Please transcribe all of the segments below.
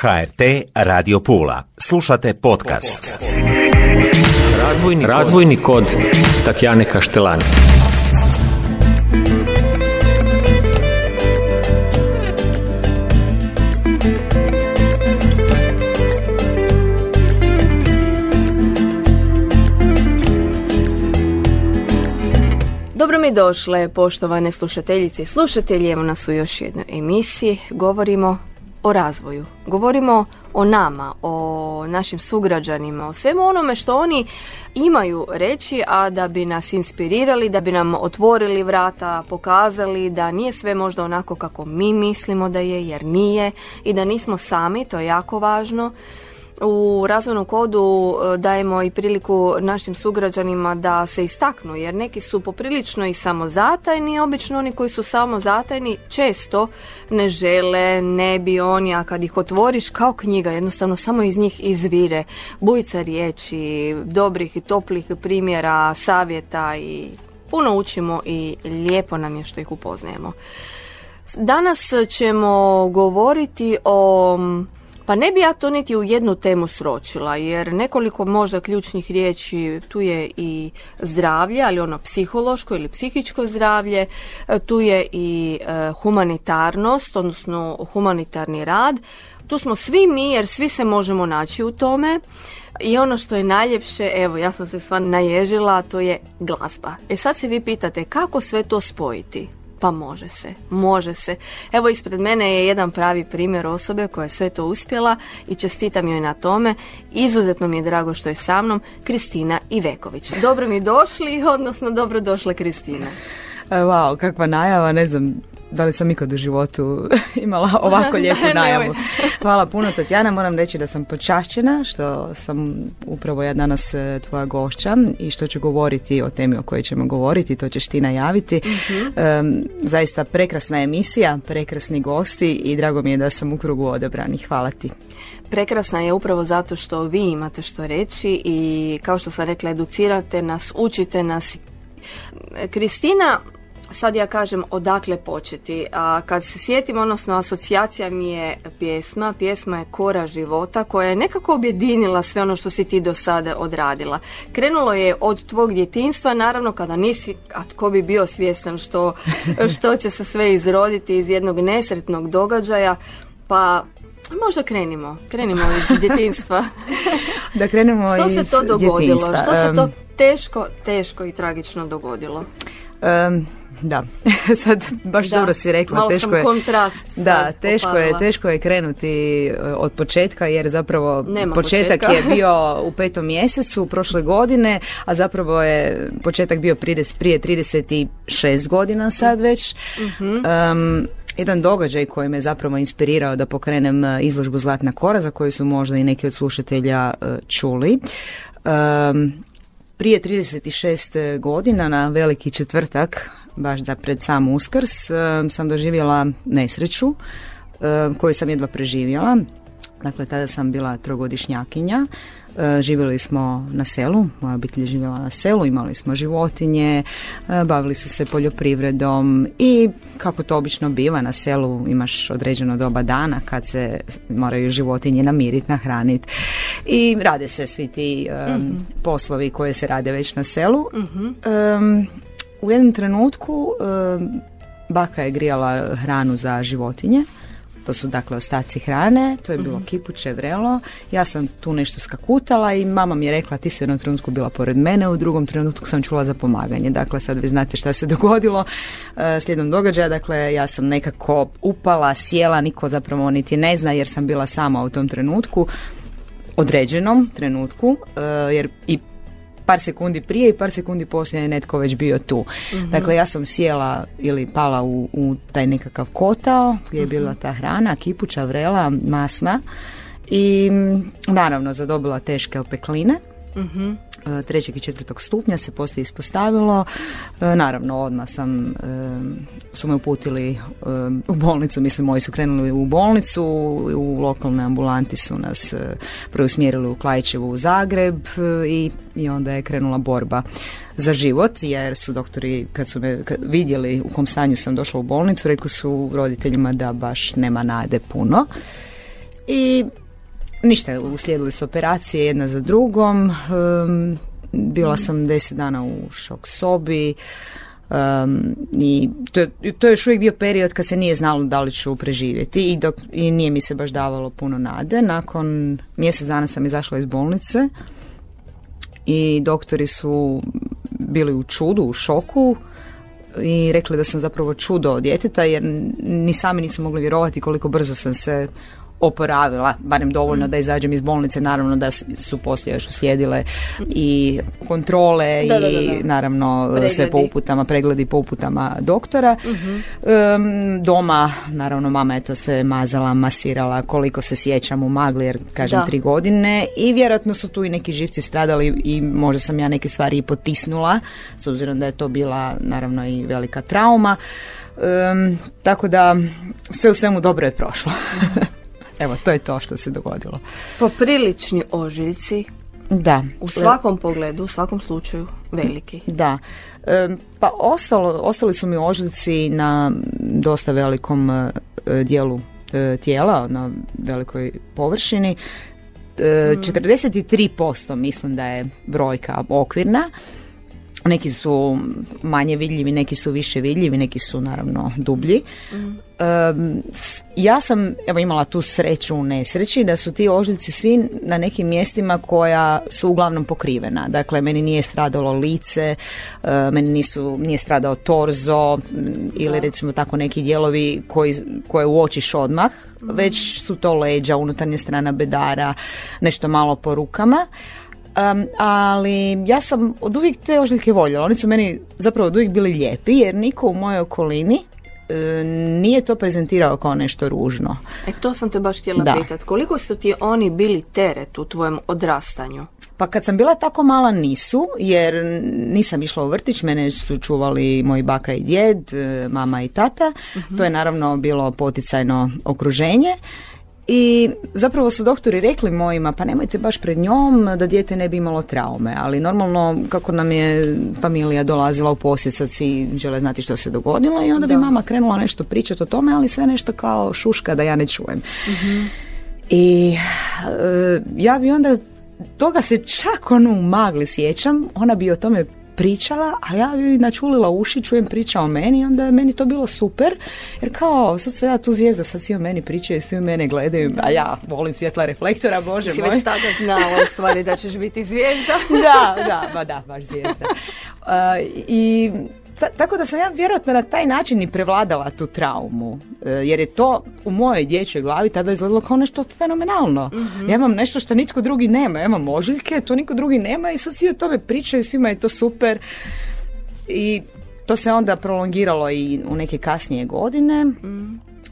HRT Radio Pula. Slušate podcast. Razvojni, razvojni kod Tatjane Kaštelani. Dobro mi došle, poštovane slušateljice i slušatelji. Evo nas u još jednoj emisiji. Govorimo o razvoju. Govorimo o nama, o našim sugrađanima, o svemu onome što oni imaju reći, a da bi nas inspirirali, da bi nam otvorili vrata, pokazali da nije sve možda onako kako mi mislimo da je, jer nije i da nismo sami, to je jako važno u razvojnom kodu e, dajemo i priliku našim sugrađanima da se istaknu jer neki su poprilično i samozatajni. Obično oni koji su samozatajni često ne žele ne bi oni a kad ih otvoriš kao knjiga jednostavno samo iz njih izvire bujica riječi dobrih i toplih primjera savjeta i puno učimo i lijepo nam je što ih upoznajemo. Danas ćemo govoriti o pa ne bi ja to niti u jednu temu sročila, jer nekoliko možda ključnih riječi, tu je i zdravlje, ali ono psihološko ili psihičko zdravlje, e, tu je i e, humanitarnost, odnosno humanitarni rad. Tu smo svi mi, jer svi se možemo naći u tome. I ono što je najljepše, evo ja sam se sva naježila, to je glazba. E sad se vi pitate kako sve to spojiti? Pa može se, može se. Evo ispred mene je jedan pravi primjer osobe koja je sve to uspjela i čestitam joj na tome. Izuzetno mi je drago što je sa mnom Kristina Iveković. Dobro mi došli, odnosno dobro došla Kristina. E, wow, kakva najava, ne znam, da li sam ikad u životu imala ovako lijepu najavu. Hvala puno Tatjana, moram reći da sam počašćena što sam upravo ja danas e, tvoja gošća i što ću govoriti o temi o kojoj ćemo govoriti, to ćeš ti najaviti. Mhm. zaista prekrasna emisija, prekrasni gosti i drago mi je da sam u krugu odabrani. Hvala ti. Prekrasna je upravo zato što vi imate što reći i kao što sam rekla educirate nas, učite nas. Kristina sad ja kažem odakle početi. A kad se sjetim, odnosno asocijacija mi je pjesma, pjesma je Kora života koja je nekako objedinila sve ono što si ti do sada odradila. Krenulo je od tvog djetinstva, naravno kada nisi, a tko bi bio svjestan što, što će se sve izroditi iz jednog nesretnog događaja, pa Možda krenimo, krenimo iz djetinstva. da krenemo što se to dogodilo? Što se to teško, teško i tragično dogodilo? Um, da, sad baš dobro si rekla, malo teško je. kontrast. Da, teško je, teško je krenuti e, od početka jer zapravo početak je bio u petom mjesecu prošle godine, a zapravo je početak bio prije, prije 36 godina sad već. um, jedan događaj koji me zapravo inspirirao da pokrenem e, izložbu Zlatna kora za koju su možda i neki od slušatelja uh, čuli. Um, prije 36 godina na veliki četvrtak baš da pred sam uskrs, sam doživjela nesreću koju sam jedva preživjela. Dakle, tada sam bila trogodišnjakinja. Živjeli smo na selu, moja obitelj je živjela na selu, imali smo životinje, bavili su se poljoprivredom i kako to obično biva na selu imaš određeno doba dana kad se moraju životinje namiriti, nahraniti i rade se svi ti mhm. poslovi koje se rade već na selu. mm u jednom trenutku baka je grijala hranu za životinje. To su dakle ostaci hrane, to je bilo mhm. kipuće vrelo. Ja sam tu nešto skakutala i mama mi je rekla ti si u jednom trenutku bila pored mene, u drugom trenutku sam čula za pomaganje. Dakle, sad vi znate šta se dogodilo e, slijedom događaja. Dakle, ja sam nekako upala, sjela, niko zapravo niti ne zna jer sam bila sama u tom trenutku određenom trenutku, e, jer i par sekundi prije i par sekundi poslije je netko već bio tu. Mhm. Dakle, ja sam sjela ili pala u, u taj nekakav kotao gdje je mhm. bila ta hrana, kipuća, vrela, masna i naravno zadobila teške opekline. Mhm. E, trećeg i četvrtog stupnja se poslije ispostavilo. E, naravno, odmah sam, e, su me uputili u bolnicu, mislim, moji su krenuli u bolnicu, u lokalne ambulanti su nas preusmjerili u Klajčevu u Zagreb i, i onda je krenula borba za život, jer su doktori, kad su me vidjeli u kom stanju sam došla u bolnicu, rekli su roditeljima da baš nema nade puno I ništa, uslijedili su operacije jedna za drugom. bila sam deset dana u šok sobi. Um, i to, to je još uvijek bio period kad se nije znalo da li ću preživjeti i, dok, i nije mi se baš davalo puno nade. Nakon mjesec dana sam izašla iz bolnice i doktori su bili u čudu, u šoku i rekli da sam zapravo čudo od djeteta jer ni sami nisu mogli vjerovati koliko brzo sam se oporavila, barem dovoljno mm. da izađem iz bolnice, naravno da su poslije još uslijedile i kontrole i naravno sve po uputama, pregledi po uputama doktora. mm doma, naravno mama je to sve mazala, masirala, koliko se sjećam u magli, jer kažem tri godine i vjerojatno su tu i neki živci stradali i možda sam ja neke stvari i potisnula, s obzirom da je to bila naravno i velika trauma. tako da sve u svemu dobro je prošlo. Evo, to je to što se dogodilo. Poprilični ožiljci. Da. U svakom pogledu, u svakom slučaju veliki. Da. pa ostalo, ostali su mi ožiljci na dosta velikom e, dijelu e, tijela, na velikoj površini. E, 43% mm. mislim da je brojka okvirna. Neki su manje vidljivi, neki su više vidljivi, neki su naravno dublji. Mm. ja sam evo imala tu sreću u nesreći da su ti ožiljci svi na nekim mjestima koja su uglavnom pokrivena. Dakle, meni nije stradalo lice, uh, meni nisu, nije stradao torzo ili recimo tako neki dijelovi koji, koje uočiš odmah, mm. već su to leđa, unutarnja strana bedara, nešto malo po rukama. Um, ali ja sam od uvijek te ožiljke voljela. Oni su meni zapravo od uvijek bili lijepi jer niko u mojoj okolini e, nije to prezentirao kao nešto ružno. E to sam te baš htjela pitati. Koliko su ti oni bili teret u tvojem odrastanju? Pa kad sam bila tako mala nisu, jer nisam išla u vrtić, mene su čuvali moji baka i djed, e, mama i tata. Mhm. To je naravno bilo poticajno okruženje i zapravo su doktori rekli mojima, pa nemojte baš pred njom da dijete ne bi imalo traume, ali normalno kako nam je familija dolazila u posjet, sad svi žele znati što se dogodilo i onda bi mama krenula nešto pričati o tome, ali sve nešto kao šuška da ja ne čujem. Mhm. I e, ja bi onda toga se čak ono u magli sjećam, ona bi o tome pričala, a ja bi načulila uši, čujem priča o meni, onda je meni to bilo super, jer kao, sad se ja tu zvijezda, sad svi o meni pričaju, svi o mene gledaju, a ja volim svjetla reflektora, bože si moj. već tada znala u stvari da ćeš biti zvijezda. da, da, ba da, baš zvijezda. Uh, I tako da sam ja vjerojatno na taj način i prevladala tu traumu, e, jer je to u mojoj dječjoj glavi tada izgledalo kao nešto fenomenalno. Ja imam nešto što nitko drugi nema, ja imam ožiljke, to niko drugi nema i sad svi o tome pričaju, svima je to super. I to se onda prolongiralo i u neke kasnije godine.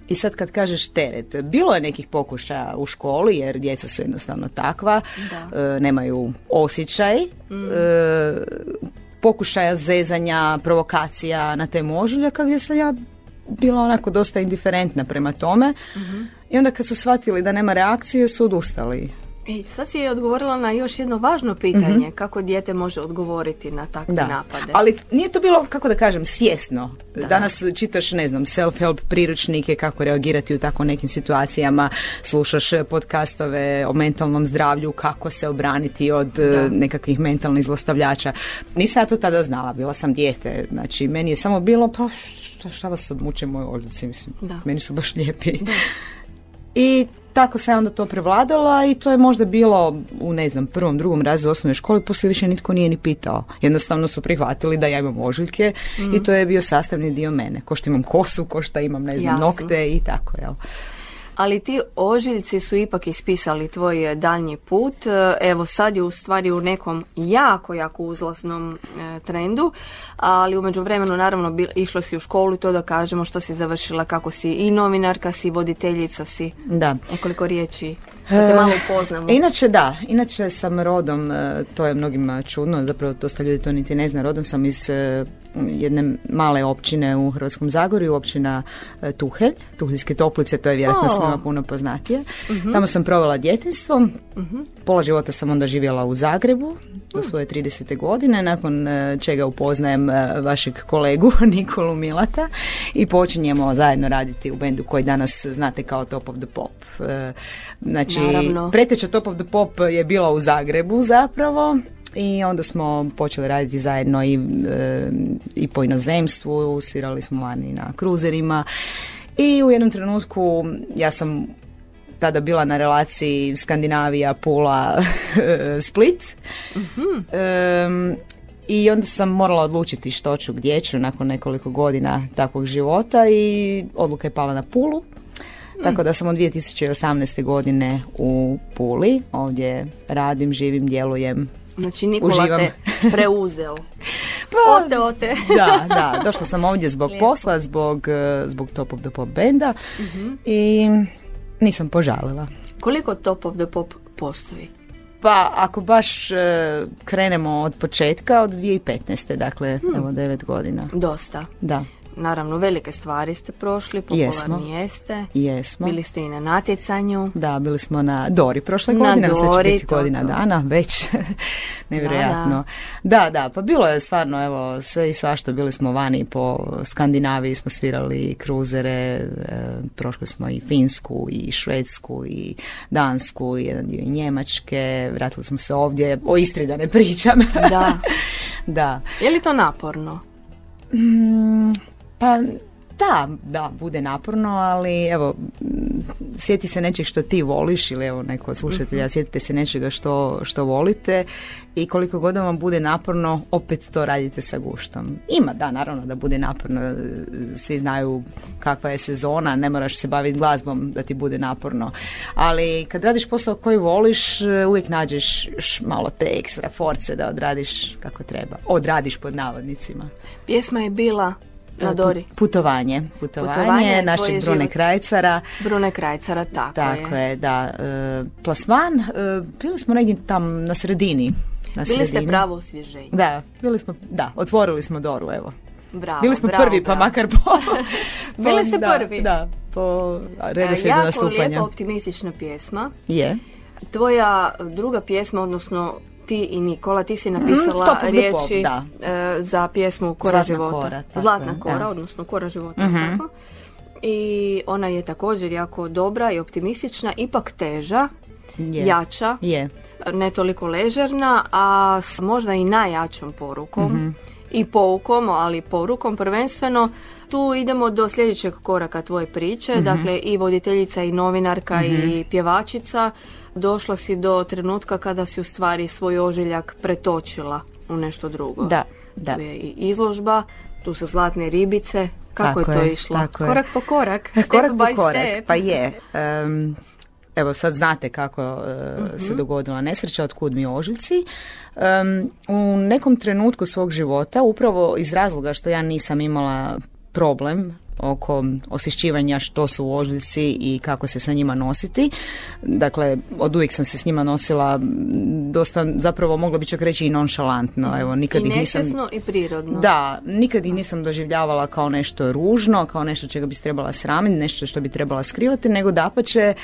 I sad kad kažeš teret, bilo je nekih pokušaja u školi jer djeca su jednostavno takva, e, nemaju osjećaj, mm. e, pokušaja zezanja, provokacija na temu ožiljaka gdje sam ja bila onako dosta indiferentna prema tome. Mhm. I onda kad su shvatili da nema reakcije su odustali. E, sad si je odgovorila na još jedno važno pitanje, mhm. kako dijete može odgovoriti na takve da. napade. Ali nije to bilo, kako da kažem, svjesno. Danas čitaš, ne znam, self-help priručnike, kako reagirati u tako nekim situacijama, slušaš podcastove o mentalnom zdravlju, kako se obraniti od e, nekakvih mentalnih zlostavljača. Nisam ja to tada znala, bila sam dijete. Znači, meni je samo bilo, pa šta, šta vas sad muče moje ožici, mislim, meni su baš lijepi. I tako se onda to prevladala i to je možda bilo u ne znam prvom, drugom razredu osnovne škole, poslije više nitko nije ni pitao. Jednostavno su prihvatili da ja imam ožiljke i to je bio sastavni dio mene. Ko što imam kosu, ko što imam ne znam nokte i tako, jel ali ti ožiljci su ipak ispisali tvoj daljnji put. E, evo sad je u stvari u nekom jako, jako uzlasnom e, trendu, ali umeđu vremenu naravno išlo si u školu i to da kažemo što si završila, kako si i novinarka si, voditeljica si. Da. Nekoliko riječi da te malo upoznamo. Inače da, inače sam rodom, to je mnogima čudno, zapravo dosta ljudi to niti ne zna, rodom sam iz jedne male općine u Hrvatskom Zagorju, općina e, Tuhelj, Tuheljske toplice, to je vjerojatno oh. svima puno poznatije. uh Tamo sam provela djetinstvo, uh pola života sam onda živjela u Zagrebu do svoje 30. godine, nakon e, čega upoznajem e, vašeg kolegu Nikolu Milata i počinjemo zajedno raditi u bendu koji danas znate kao Top of the Pop. Znači, Naravno. preteča Top of the Pop je bila u Zagrebu zapravo, i onda smo počeli raditi zajedno i, i po inozemstvu, svirali smo vani na kruzerima i u jednom trenutku ja sam tada bila na relaciji Skandinavija, Pula, Split. mm I onda sam morala odlučiti što ću, gdje ću nakon nekoliko godina takvog života i odluka je pala na Pulu. Mm. Tako da sam od 2018. godine u Puli. Ovdje radim, živim, djelujem. Znači Nikola uživam. te preuzeo. pa, ote, ote. da, da. Došla sam ovdje zbog posla, zbog, zbog Top of the Pop benda. Mhm. I nisam požalila. Koliko Top of the Pop postoji? Pa ako baš e, krenemo od početka, od 2015. Dakle, hmm. evo devet godina. Dosta. Da. Naravno, velike stvari ste prošli, popularni Jesmo. jeste. Jesmo. Bili ste i na natjecanju. Da, bili smo na Dori prošle godine, na Dori, to, godina dana, već nevjerojatno. Da, da. da, pa bilo je stvarno, evo, sve i svašta, bili smo vani po Skandinaviji, smo svirali kruzere, e, prošli smo i Finsku, i Švedsku, i Dansku, i jedan dio Njemačke, vratili smo se ovdje, o Istri da ne pričam. Da. da. Je li to naporno? Mm, pa da, da, bude naporno, ali evo, sjeti se nečeg što ti voliš ili evo neko od slušatelja, uh sjetite se nečega što, što volite i koliko god vam bude naporno, opet to radite sa guštom. Ima, da, naravno da bude naporno, svi znaju kakva je sezona, ne moraš se baviti glazbom da ti bude naporno, ali kad radiš posao koji voliš, uvijek nađeš malo te ekstra force da odradiš kako treba. Odradiš pod navodnicima. Pjesma je bila na Dori. Putovanje. Putovanje, Putovanje našeg Brune Krajcara. Brune Krajcara, tako, tako je. da. E, plasman, e, bili smo negdje tam na sredini. Na bili ste pravo osvježenje. Da, bili smo, da, otvorili smo Doru, evo. Bravo, Bili smo bravo, prvi, pa makar po... Bili ste prvi. Da, po redoslijedu nastupanja. Jako lijepa optimistična pjesma. Je. Tvoja druga pjesma, odnosno ti i Nikola, ti si napisala mm, riječi da. E, za pjesmu Kora Zlatna života. Kora, Zlatna kora, odnosno Kora života. mm Tako. I ona je također jako dobra i optimistična, ipak teža, jača, je. ne toliko ležerna, a s možda i najjačom porukom. Mhm. i poukom, ali porukom prvenstveno. Tu idemo do sljedećeg koraka tvoje priče, mhm. dakle i voditeljica i novinarka i mhm. pjevačica došla si do trenutka kada si u stvari svoj ožiljak pretočila u nešto drugo. Da, da. Tu je i izložba, tu su zlatne ribice. Kako je to išlo? korak po korak, step korak by po korak. Step. Pa je. evo sad znate kako uh, se dogodila nesreća, otkud mi ožiljci. Um, u nekom trenutku svog života, upravo iz razloga što ja nisam imala problem oko osvješćivanja što su ožljci i kako se sa njima nositi. Dakle, od uvijek sam se s njima nosila dosta, zapravo mogla bi čak reći i nonšalantno. Evo, nikad I nisam, i prirodno. Da, nikad ih nisam doživljavala kao nešto ružno, kao nešto čega bi se trebala sramiti, nešto što bi trebala skrivati, nego dapače,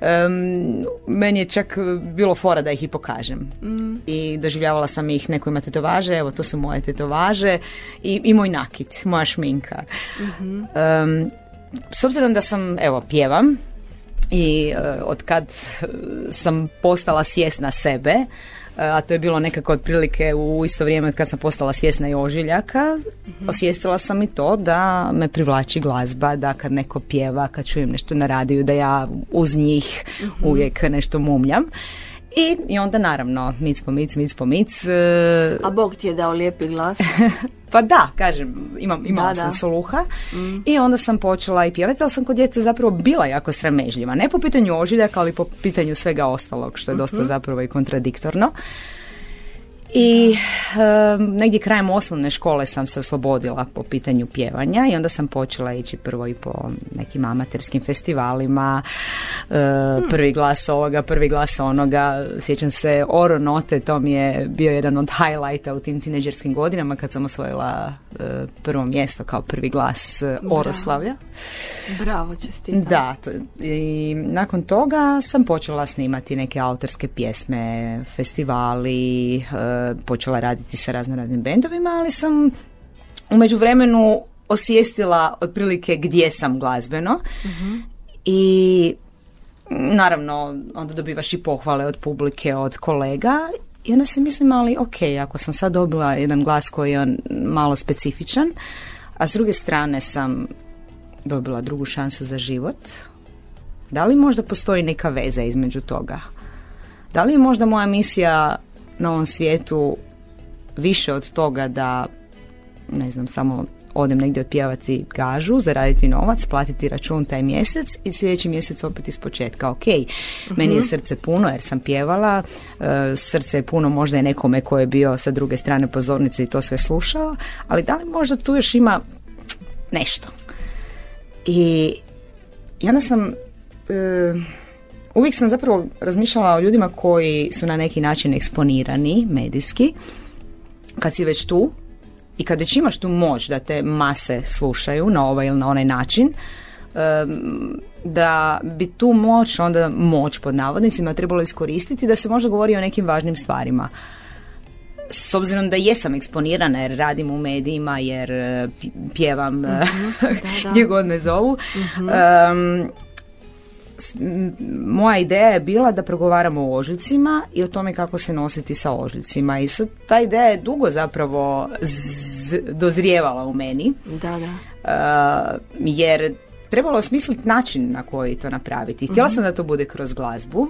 um, meni je čak bilo fora da ih i pokažem. Mm. I doživljavala sam ih, neko ima tetovaže, evo to su moje tetovaže i, i moj nakit, moja šminka. mm Um, s obzirom da sam, evo, pjevam i uh, od kad sam postala svjesna sebe, uh, a to je bilo nekako otprilike u isto vrijeme kad sam postala svjesna i ožiljaka, mm osvijestila sam i to da me privlači glazba, da kad neko pjeva, kad čujem nešto na radiju, da ja uz njih mhm. uvijek nešto mumljam. I, I onda naravno, mic po mic, mic po mic. Uh, a Bog ti je dao lijepi glas? pa da, kažem, imam, imala sam sluha. Mm. I onda sam počela i pjevati, ali sam kod djece zapravo bila jako sramežljiva. Ne po pitanju ožiljaka, ali po pitanju svega ostalog, što je dosta mhm. zapravo i kontradiktorno. I negdje krajem osnovne škole sam se oslobodila po pitanju pjevanja i onda sam počela ići prvo i po nekim amaterskim festivalima, uh, prvi glas ovoga, prvi glas onoga, sjećam se Oro Note, to mi je bio jedan od highlighta u tim tineđerskim godinama kad sam osvojila uh, prvo mjesto kao prvi glas uh, Oroslavlja. Bravo, čestitam. Da, to, i nakon toga sam počela snimati neke autorske pjesme, festivali, počela raditi sa razno raznim bendovima, ali sam u međuvremenu osvijestila otprilike gdje sam glazbeno mhm. i naravno onda dobivaš i pohvale od publike, od kolega i onda se mislim, ali ok, ako sam sad dobila jedan glas koji je malo specifičan, a s druge strane sam dobila drugu šansu za život, da li možda postoji neka veza između toga? Da li je možda moja misija na ovom svijetu više od toga da ne znam, samo odem negdje otpjevati gažu, zaraditi novac, platiti račun taj mjesec i sljedeći mjesec opet iz početka. Ok, meni je mhm. srce puno jer sam pjevala, uh, srce je puno možda i nekome ko je bio sa druge strane pozornice i to sve slušao, ali da li možda tu još ima nešto? I, i onda sam uh, uvijek sam zapravo razmišljala o ljudima koji su na neki način eksponirani medijski. Kad si već tu i kad već imaš tu moć da te mase slušaju na ovaj ili na onaj način, da bi tu moć, onda moć pod navodnicima trebalo iskoristiti da se možda govori o nekim važnim stvarima. S obzirom da jesam eksponirana jer radim u medijima, jer eh, pjevam mm gdje god me zovu, mhm moja ideja je bila da progovaramo o ožiljcima i o tome kako se nositi sa ožiljcima i sad ta ideja je dugo zapravo dozrijevala u meni. Da, da. Uh, jer trebalo osmisliti način na koji to napraviti. Htjela mhm. sam da to bude kroz glazbu,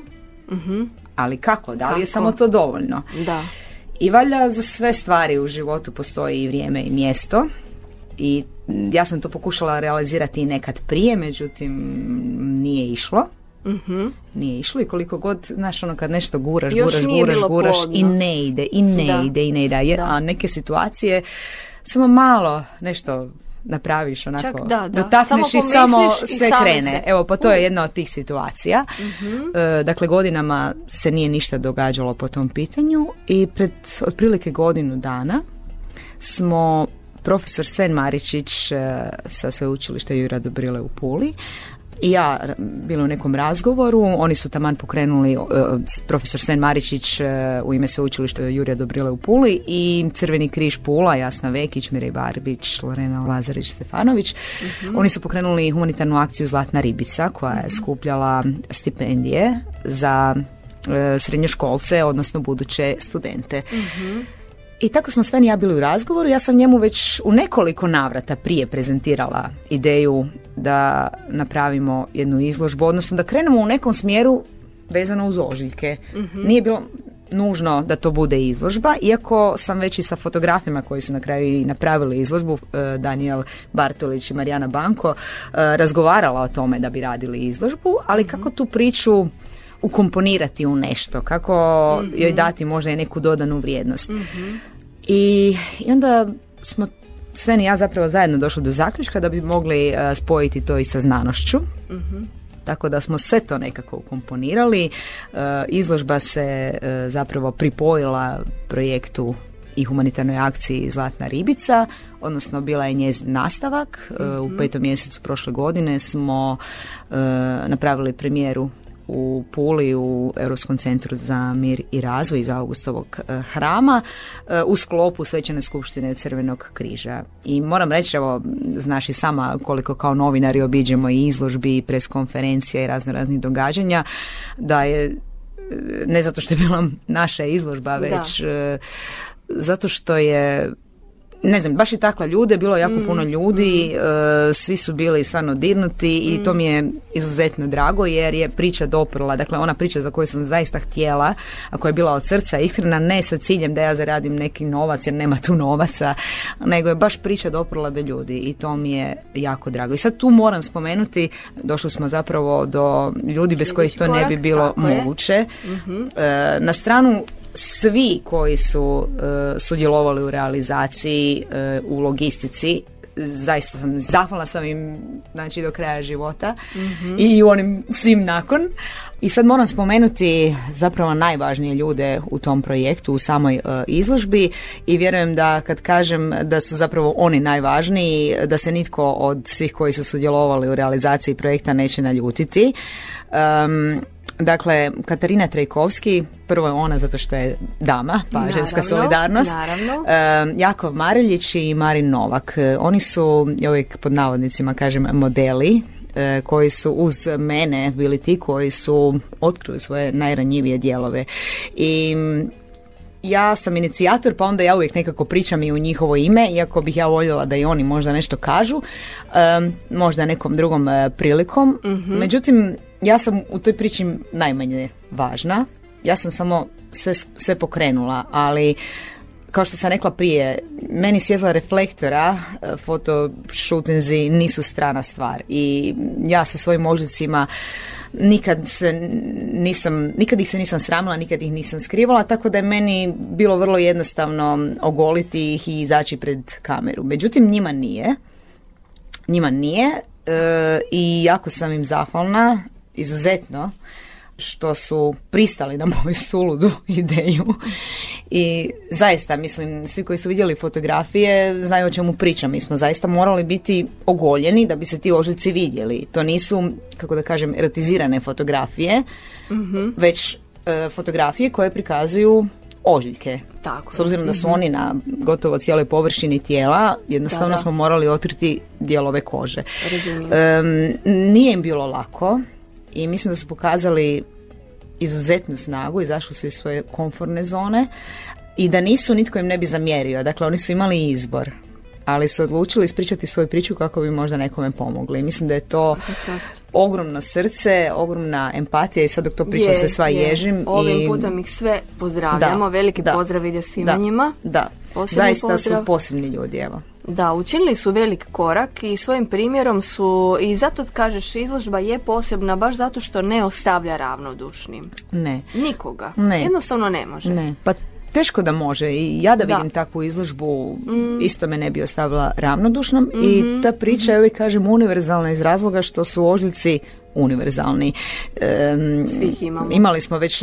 uh ali kako? Da li je samo to dovoljno? Da. I valjda za sve stvari u životu postoji i vrijeme i mjesto i ja sam to pokušala realizirati nekad prije, međutim nije išlo. mm Nije išlo i koliko god, znaš, ono kad nešto guraš, guraš, guraš, guraš i ne ide, i ne ide, i ne ide. A neke situacije samo malo nešto napraviš onako, Čak, da, da. dotakneš i samo sve krene. Evo, pa to je jedna od tih situacija. Mhm. E, dakle, godinama se nije ništa događalo po tom pitanju i pred otprilike godinu dana smo profesor Sven Maričić e, sa sveučilišta Jura Dobrile u Puli i ja bilo u nekom razgovoru, oni su taman pokrenuli uh, profesor Sven Maričić uh, u ime sveučilišta Jurija Dobrile u Puli i Crveni križ Pula, Jasna Vekić, Mirej Barbić, Lorena Lazarić Stefanović. Mhm. Oni su pokrenuli humanitarnu akciju Zlatna ribica koja je mhm. skupljala stipendije za uh, srednjoškolce, odnosno buduće studente. Mhm. I tako smo sve ja bili u razgovoru. Ja sam njemu već u nekoliko navrata prije prezentirala ideju da napravimo jednu izložbu, odnosno da krenemo u nekom smjeru vezano uz ožiljke. Mhm. Nije bilo nužno da to bude izložba, iako sam već i sa fotografima koji su na kraju i napravili izložbu, e, Daniel Bartolić i Marijana Banko, e, razgovarala o tome da bi radili izložbu, ali mhm. kako tu priču ukomponirati u nešto, kako joj mhm. dati možda i neku dodanu vrijednost. I, I onda smo sve i ja zapravo zajedno došli do zaključka da bi mogli uh, spojiti to i sa znanošću. uh Tako da smo sve to nekako ukomponirali. Uh, izložba se uh, zapravo pripojila projektu i humanitarnoj akciji Zlatna ribica, odnosno bila je njezin nastavak. U mhm. petom mjesecu prošle godine smo napravili premijeru u Puli u Europskom centru za mir i razvoj iz Augustovog e, hrama e, u sklopu Svećane skupštine Crvenog križa. I moram reći, evo, znaš i sama koliko kao novinari obiđemo i izložbi i preskonferencija i razno raznih događanja, da je e, ne zato što je bila naša izložba, već zato što je ne znam, baš i takva ljude, bilo je jako mm, puno ljudi, mm. E, svi su bili stvarno dirnuti i to mi je izuzetno drago jer je priča doprla, dakle ona priča za koju sam zaista htjela, a koja je bila od srca iskrena, ne sa ciljem da ja zaradim neki novac jer nema tu novaca, nego je baš priča doprla do ljudi i to mi je jako drago. I sad tu moram spomenuti, došli smo zapravo do ljudi bez kojih to ne bi bilo moguće. Mhm. E, na stranu svi koji su uh, sudjelovali u realizaciji uh, u logistici zaista sam zahvalna sam im znači do kraja života mm i onim svim nakon. I sad moram spomenuti zapravo najvažnije ljude u tom projektu u samoj uh, izložbi i vjerujem da kad kažem da su zapravo oni najvažniji da se nitko od svih koji su sudjelovali u realizaciji projekta neće naljutiti. Um, Dakle, Katarina Trejkovski, prvo je ona zato što je dama, pa naravno, ženska solidarnost. Naravno. Jakov Mariljić i Marin Novak. Oni su, uvijek pod navodnicima kažem, modeli E, koji su uz mene bili ti koji su otkrili svoje najranjivije dijelove i ja sam inicijator, pa onda ja uvijek nekako pričam i u njihovo ime, iako bih ja voljela da i oni možda nešto kažu, možda nekom drugom e, prilikom. Mhm. Međutim, ja sam u toj priči najmanje važna. Ja sam samo sve, sve pokrenula, ali kao što sam rekla prije, meni svjetla reflektora, e, fotoshootingzi nisu strana stvar i ja sa svojim ožicima nikad se nisam, nikad ih se nisam sramila, nikad ih nisam skrivala, tako da je meni bilo vrlo jednostavno ogoliti ih i izaći pred kameru. Međutim, njima nije. Njima nije e, i jako sam im zahvalna, izuzetno, što su pristali na moju suludu ideju i zaista mislim svi koji su vidjeli fotografije znaju o čemu pričam mi smo zaista morali biti ogoljeni da bi se ti ožici vidjeli to nisu kako da kažem erotizirane fotografije mm već e, fotografije koje prikazuju ožiljke. Tako. S obzirom da su mhm. oni na gotovo cijeloj površini tijela, jednostavno smo morali otkriti dijelove kože. nije im bilo lako, i mislim da su pokazali izuzetnu snagu, izašli su iz svoje komfortne zone i da nisu, nitko im ne bi zamjerio. Dakle, oni su imali izbor ali su odlučili ispričati svoju priču kako bi možda nekome pomogli. Mislim da je to ogromno srce, ogromna empatija i sad dok to priča se sva ježim. Ovim i... putem ih sve pozdravljamo. Veliki pozdrav ide svima njima. Da, zaista su posebni ljudi, evo. Da, učinili su velik korak i svojim primjerom su, i zato kažeš, izložba je posebna baš zato što ne ostavlja ravnodušnim. Ne. Nikoga. Ne. Jednostavno ne može. Ne, pa teško da može i ja da vidim takvu izložbu mm. isto me ne bi ostavila ravnodušnom i mhm. ta priča je uvijek kažem univerzalna iz razloga što su ožljci univerzalni. Svih imamo. Imali smo već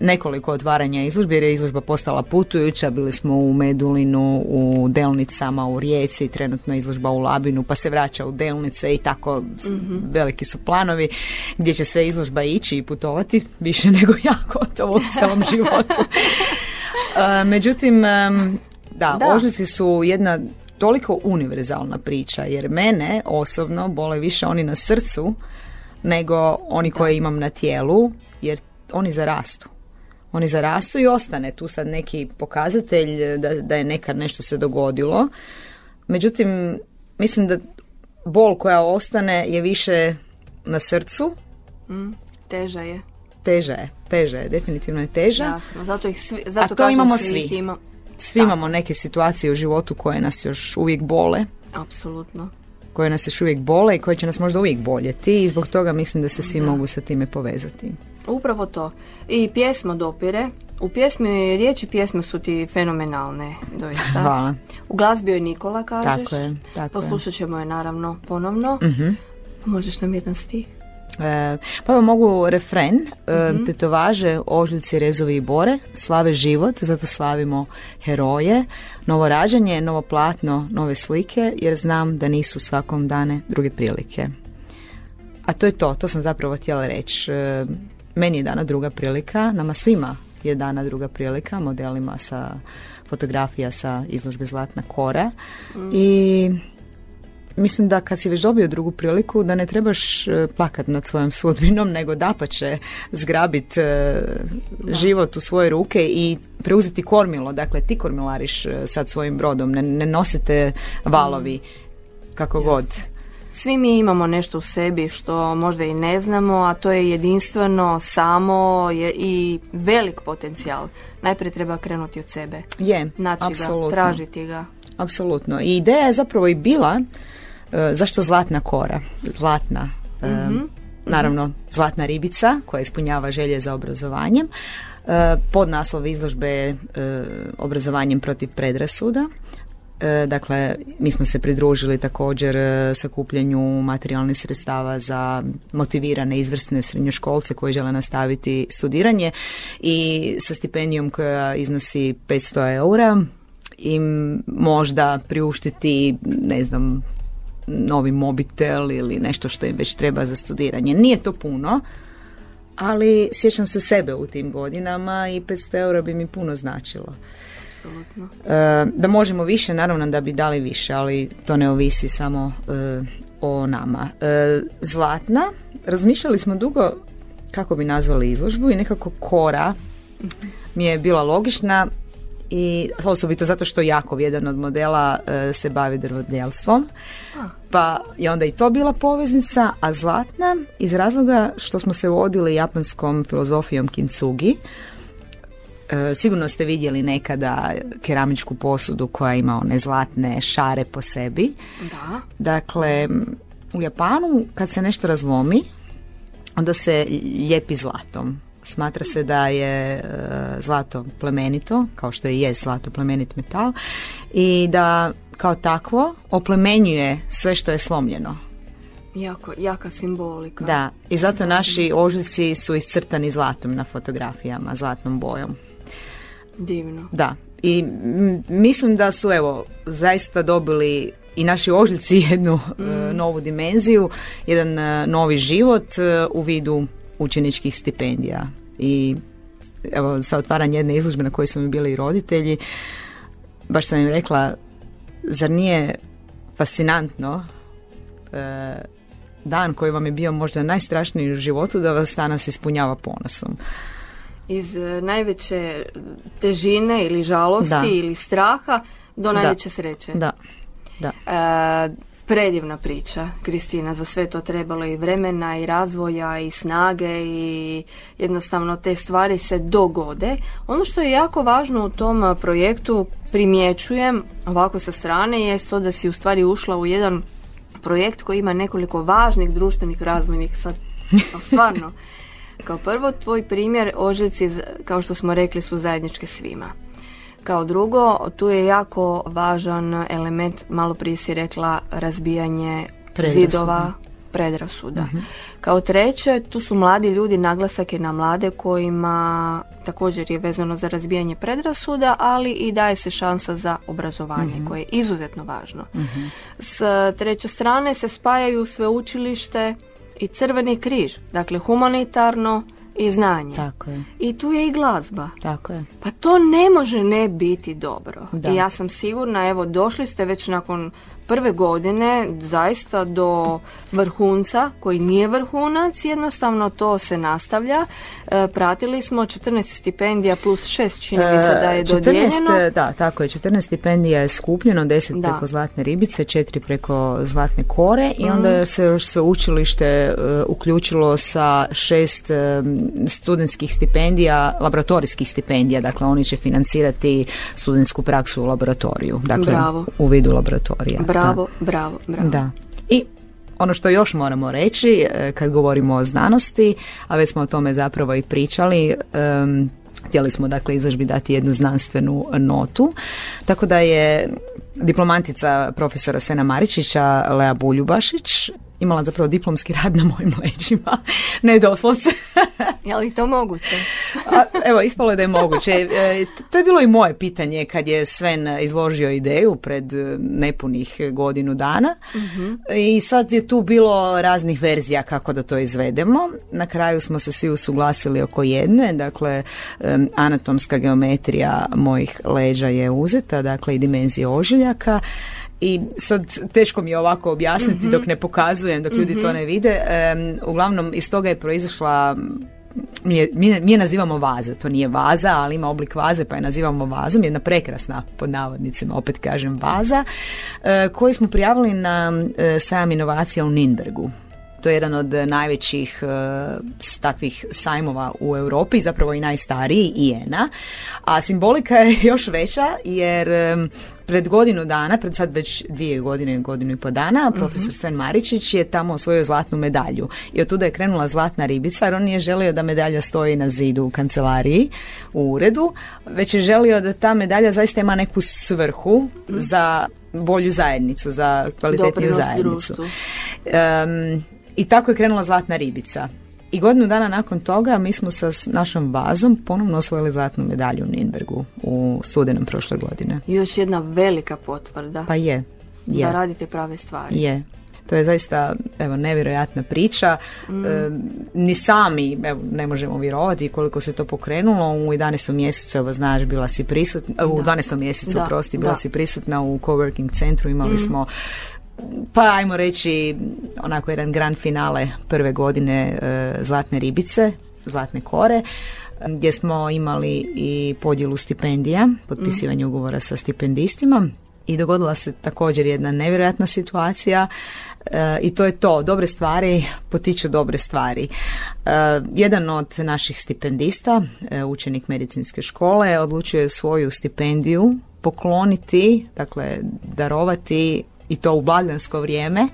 nekoliko otvaranja izložbe jer je izložba postala putujuća. Bili smo u Medulinu, u Delnicama, u Rijeci, trenutno izložba u Labinu, pa se vraća u Delnice i tako mhm. veliki su planovi gdje će sve izložba ići i putovati više nego ja gotovo u celom životu. međutim, da, da, ožlici su jedna toliko univerzalna priča jer mene osobno bole više oni na srcu nego oni koje imam na tijelu jer oni zarastu oni zarastu i ostane tu sad neki pokazatelj da, da je nekad nešto se dogodilo. Međutim, mislim da bol koja ostane je više na srcu. Mm, teža je. Teža je, teža je, definitivno je teža. Jasno, zato ih svi, zato A to imamo svi. Svi imamo neke situacije u životu koje nas još uvijek bole. Apsolutno. Koje nas još uvijek bole i koje će nas možda uvijek boljeti i zbog toga mislim da se svi mogu sa time povezati. Upravo to. I pjesma dopire. U pjesmi, riječi pjesme su ti fenomenalne, doista. Hvala. U glazbi je Nikola, kažeš. Tako je, tako Poslušat ćemo je naravno ponovno. uh Možeš nam jedan stih? E, pa evo mogu refren, e, mhm. tetovaže, ožljci, rezovi i bore, slave život, zato slavimo heroje, novo rađanje, novo platno, nove slike, jer znam da nisu svakom dane druge prilike. A to je to, to sam zapravo htjela reći. E, meni je dana druga prilika, nama svima je dana druga prilika, modelima sa fotografija sa izložbe Zlatna kora. Mm. i mislim da kad si već dobio drugu priliku da ne trebaš e, plakat nad svojom sudbinom nego dapače zgrabit e, život u svoje ruke i preuzeti kormilo. Dakle ti kormilariš e, sad svojim brodom ne, ne nosite valovi mm. kako god svi mi imamo nešto u sebi što možda i ne znamo, a to je jedinstveno, samo je i velik potencijal. Najprije treba krenuti od sebe. Je, Naći apsolutno. ga, tražiti ga. Apsolutno. I ideja je zapravo i bila uh, zašto zlatna kora? Zlatna. Uh, Naravno, zlatna ribica koja ispunjava želje za obrazovanjem. Pod naslov izložbe obrazovanjem protiv predrasuda. E, dakle, mi smo se pridružili također e, sakupljanju materijalnih sredstava za motivirane izvrsne srednjoškolce koji žele nastaviti studiranje i sa stipendijom koja iznosi 500 eura im možda priuštiti, ne znam, novi mobitel ili nešto što im već treba za studiranje. Nije to puno, ali sjećam se sebe u tim godinama i 500 eura bi mi puno značilo. Apsolutno. E, da možemo više, naravno da bi dali više, ali to ne ovisi samo e, o nama. E, Zlatna, razmišljali smo dugo kako bi nazvali izložbu i nekako Kora mi je bila logična i osobito zato što Jakov, jedan od modela, se bavi drvodjelstvom. Pa je onda i to bila poveznica, a Zlatna iz razloga što smo se vodili japanskom filozofijom kintsugi, sigurno ste vidjeli nekada keramičku posudu koja ima one zlatne šare po sebi. Da. Dakle, u Japanu kad se nešto razlomi, onda se lijepi zlatom. Smatra se da je e, zlato plemenito, kao što je je zlato plemenit metal, i da kao takvo oplemenjuje sve što je slomljeno. Jako, jaka simbolika. Da, i zato naši ožici su iscrtani zlatom na fotografijama, zlatnom bojom. Divno. Da. I mislim da su evo zaista dobili i naši ožljci jednu e, mm. novu dimenziju, jedan e, novi život e, u vidu učeničkih stipendija. I evo sa otvaranje jedne izložbe na kojoj su mi bili i roditelji, baš sam im rekla, zar nije fascinantno dan koji vam je bio možda najstrašniji u životu da vas danas ispunjava ponosom iz e, najveće težine ili žalosti ili straha do najveće sreće. Da. da. E, predivna priča, Kristina, za sve to trebalo i vremena i razvoja i snage i jednostavno te stvari se dogode. Ono što je jako važno u tom projektu primjećujem ovako sa strane je to da si u stvari ušla u jedan projekt koji ima nekoliko važnih društvenih razvojnih sad stvarno Kao prvo, tvoj primjer ožiljci, kao što smo rekli, su zajedničke svima. Kao drugo, tu je jako važan element, malo prije si rekla, razbijanje zidova, predrasuda. Mhm. Kao treće, tu su mladi ljudi, naglasak je na mlade kojima također je vezano za razbijanje predrasuda, ali i daje se šansa za obrazovanje mhm. koje je izuzetno važno. Mhm. S treće strane se spajaju sveučilište, i Crveni križ, dakle humanitarno i znanje. Tako je. I tu je i glazba. Tako je. Pa to ne može ne biti dobro. I ja sam sigurna, evo, došli ste već nakon prve godine zaista do vrhunca koji nije vrhunac, jednostavno to se nastavlja. E, pratili smo 14 stipendija plus 6 čini mi se da je 14, dodijeljeno. Da, tako je, 14 stipendija je skupljeno, 10 preko Zlatne ribice, 4 preko Zlatne kore i onda mhm. se još sve učilište uh, uključilo sa šest studentskih stipendija, laboratorijskih stipendija, dakle oni će financirati studentsku praksu u laboratoriju, dakle Bravo. u vidu laboratorija. Bravo, bravo, bravo. Da. I ono što još moramo reći e, kad govorimo o znanosti, a već smo o tome zapravo i pričali, Htjeli smo dakle izložbi dati jednu znanstvenu notu, tako da je diplomantica profesora Svena Maričića, Lea Buljubašić, imala zapravo diplomski rad na mojim leđima, ne doslovce. je li to moguće? A, evo, ispalo je da je moguće. E, to je bilo i moje pitanje kad je Sven izložio ideju pred e, nepunih godinu dana uh i sad je tu bilo raznih verzija kako da to izvedemo. Na kraju smo se svi usuglasili oko jedne, dakle anatomska geometrija mojih leđa je uzeta, dakle i dimenzije ožiljaka i sad teško mi je ovako objasniti dok ne pokazujem, dok ljudi to mhm. ne vide. uglavnom iz toga je proizašla mi je, mi, je nazivamo vaza, to nije vaza, ali ima oblik vaze pa je nazivamo vazom, jedna prekrasna pod navodnicima, opet kažem vaza, e, koju smo prijavili na e, sajam inovacija u Ninbergu. To je jedan od najvećih uh, takvih sajmova u Europi, zapravo i najstariji IENA. A simbolika je još veća jer pred godinu dana, pred sad već dvije godine, godinu i po dana, mhm. profesor Sven Maričić je tamo osvojio zlatnu medalju. I od tuda je krenula zlatna ribica jer on nije želio da medalja stoji na zidu u kancelariji, u uredu, već je želio da ta medalja zaista ima neku svrhu mhm. za bolju zajednicu, za kvalitetniju zajednicu. Um, i tako je krenula Zlatna ribica. I godinu dana nakon toga mi smo sa našom vazom ponovno osvojili zlatnu medalju u Ninbergu u studenom prošle godine. Još jedna velika potvrda. Pa je. je. Da radite prave stvari. Je. To je zaista evo, nevjerojatna priča. Mm. E, ni sami evo, ne možemo vjerovati koliko se to pokrenulo. U 11. mjesecu, evo znaš, bila si prisutna, u 12. mjesecu, da, prosti, bila si prisutna u coworking centru. Imali mm. smo pa ajmo reći onako jedan grand finale prve godine e, Zlatne ribice, Zlatne kore gdje smo imali i podjelu stipendija, potpisivanje mm. ugovora sa stipendistima i dogodila se također jedna nevjerojatna situacija e, i to je to, dobre stvari potiču dobre stvari. E, jedan od naših stipendista, e, učenik medicinske škole, odlučio je svoju stipendiju pokloniti, dakle darovati i to u blagdansko vrijeme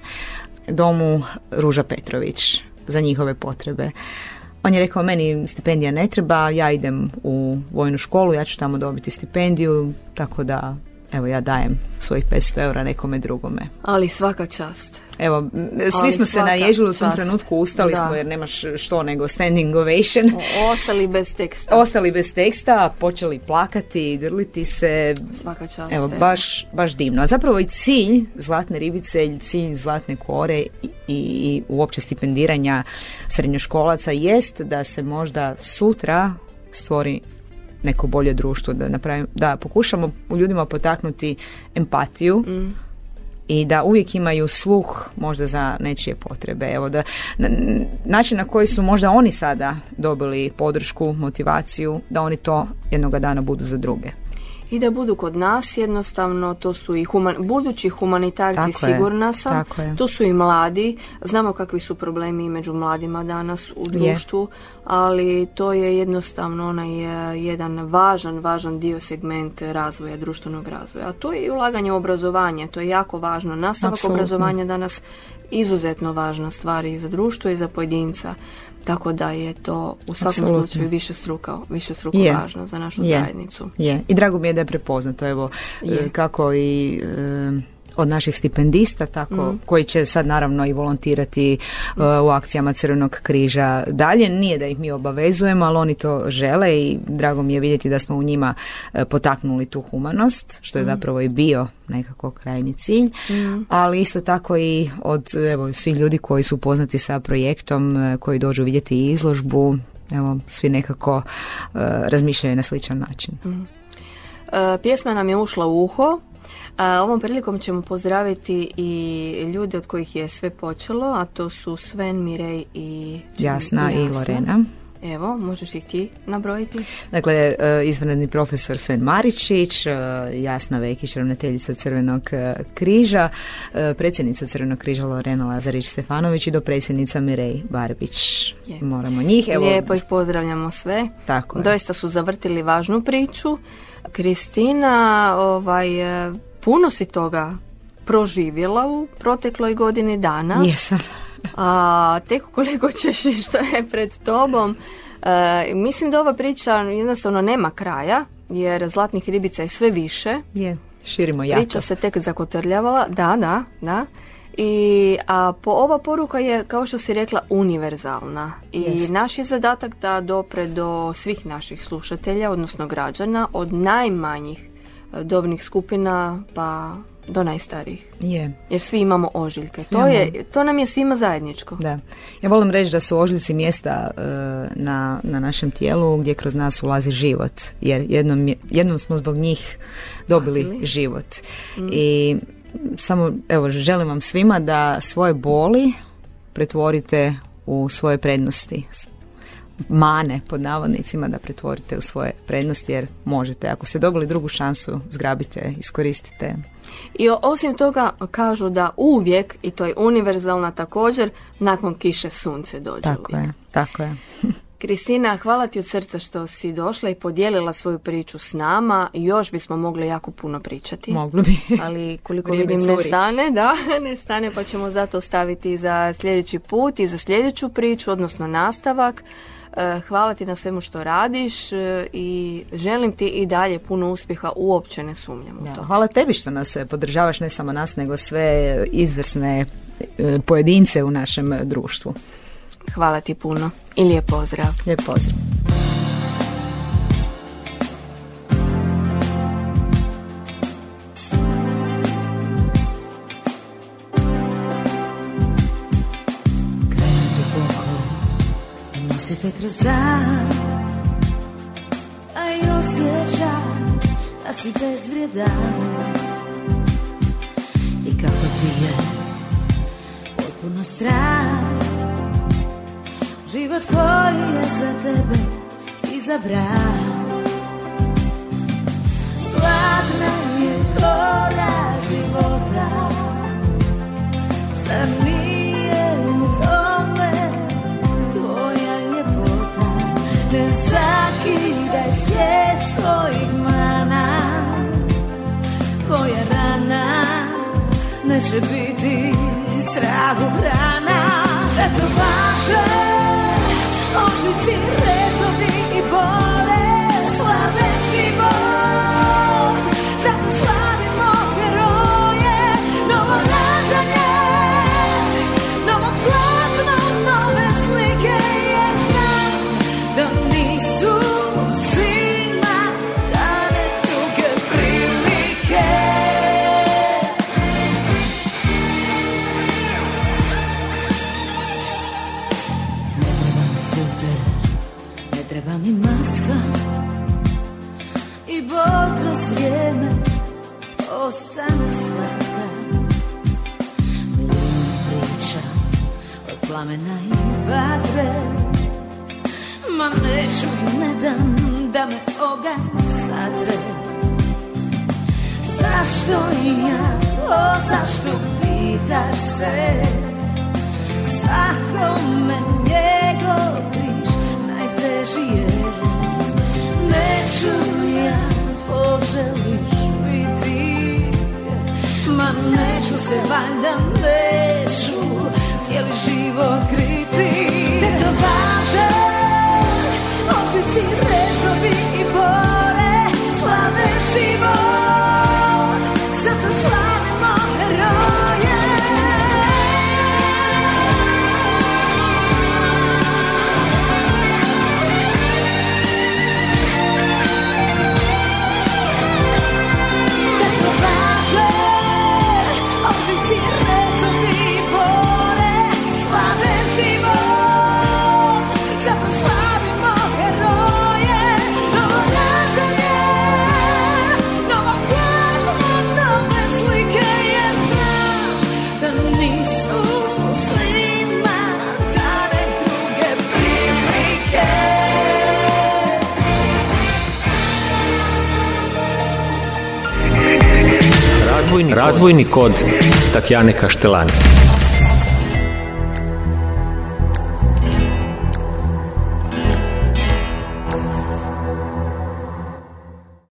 domu Ruža Petrović za njihove potrebe. On je rekao, meni stipendija ne treba, ja idem u vojnu školu, ja ću tamo dobiti stipendiju, tako da evo ja dajem svojih 500 eura nekome drugome. Ali svaka čast. Evo, svi smo se naježili u tom trenutku, ustali smo jer nemaš što nego standing ovation. ostali bez teksta. Ostali bez teksta, počeli plakati, grliti se. Svaka čast. Evo, baš, baš divno. A zapravo i cilj Zlatne ribice, cilj Zlatne kore i, i uopće stipendiranja srednjoškolaca jest da se možda sutra stvori neko bolje društvo, da, napravim, da pokušamo u ljudima potaknuti empatiju, mm. i da uvijek imaju sluh možda za nečije potrebe. Evo da način na koji su možda oni sada dobili podršku, motivaciju, da oni to jednoga dana budu za druge i da budu kod nas jednostavno, to su i human, budući humanitarci tako sigurna sam, to su i mladi, znamo kakvi su problemi među mladima danas u društvu, ali to je jednostavno onaj e, jedan važan, važan dio segment razvoja, društvenog razvoja. A to je i ulaganje u obrazovanje, to je jako važno. Nastavak obrazovanja danas izuzetno važna stvar i za društvo i za pojedinca. Tako da je to u svakom Absolutno. slučaju više struka, više struka važno za našu zajednicu. Je. I drago mi je da je prepoznato. Evo, je. kako i od naših stipendista tako mm. koji će sad naravno i volontirati uh, u akcijama Crvenog križa dalje. Nije da ih mi obavezujemo, ali oni to žele i drago mi je vidjeti da smo u njima uh, potaknuli tu humanost, što je mm. zapravo i bio nekako krajnji cilj, mm. ali isto tako i od evo, svih ljudi koji su poznati sa projektom, uh, koji dođu vidjeti izložbu, evo, svi nekako razmišljaju na sličan način. Mm. pjesma nam je ušla u uho, a, ovom prilikom ćemo pozdraviti i ljude od kojih je sve počelo, a to su Sven, Mirej i Jasna i, Lorena. Evo, možeš ih ti nabrojiti? Dakle, e, izvanredni profesor Sven Maričić, e, Jasna Vekić, ravnateljica Crvenog e, križa, predsjednica Crvenog križa Lorena Lazarić Stefanović i do predsjednica Mirej Barbić. Moramo njih. Evo, Lijepo ih pozdravljamo sve. Tako Doista su zavrtili važnu priču. Kristina, ovaj, puno si toga proživjela u protekloj godini dana. Jesam. A tek koliko ćeš i što je pred tobom. E, mislim da ova priča jednostavno nema kraja, jer zlatnih ribica je sve više. Je, širimo jako. Priča se tek zakotrljavala, da, da, da. I, a po, ova poruka je, kao što si rekla, univerzalna. I naš je zadatak da dopre do svih naših slušatelja, odnosno građana, od najmanjih dobnih skupina pa do najstarijih. Je. Jer svi imamo ožiljke. to, je, to nam je svima zajedničko. Da. Ja volim reći da su ožiljci mjesta e, na, na našem tijelu gdje kroz nas ulazi život. Jer jednom, jednom smo zbog njih dobili život. Mm. I samo, evo, želim vam svima da svoje boli pretvorite u svoje prednosti mane pod navodnicima da pretvorite u svoje prednosti jer možete. Ako ste dobili drugu šansu, zgrabite, iskoristite. I osim toga kažu da uvijek, i to je univerzalna također, nakon kiše sunce dođe Tako je, tako je. Kristina, hvala ti od srca što si došla i podijelila svoju priču s nama. Još bismo mogli jako puno pričati. Mogli bi. Ali koliko vidim ne stane, da, ne stane pa ćemo zato staviti za sljedeći put i za sljedeću priču, odnosno nastavak. E, hvala ti na svemu što radiš e, i želim ti i dalje puno uspjeha, uopće ne sumnjam u to. hvala tebi što nas podržavaš, ne samo nas, nego sve izvrsne e, pojedince u našem društvu. Hvala ti puno i lijep pozdrav. Lijep pozdrav. Nosite kroz dan A i osjećaj Da si bezvrijedan I kako ti je Potpuno strah Život koji je za tebe izabran. Slatna je gora života Zar nije u tome tvoja ljepota? Ne zakidaj svijet svojih mana Tvoja rana neće biti strahu hrana. Tetovaže, plamena i vatre Ma neću i ne dam da me oganj satre. Zašto i ja, o zašto pitaš se? Svakome njegov križ najteži je Neću ja poželiš Neću se valjda neću cijeli život kriti. Tetovaže, očici, rezovi i bore Slave život, zato slavimo Razvojni, razvojni kod Tatjane Kaštelani.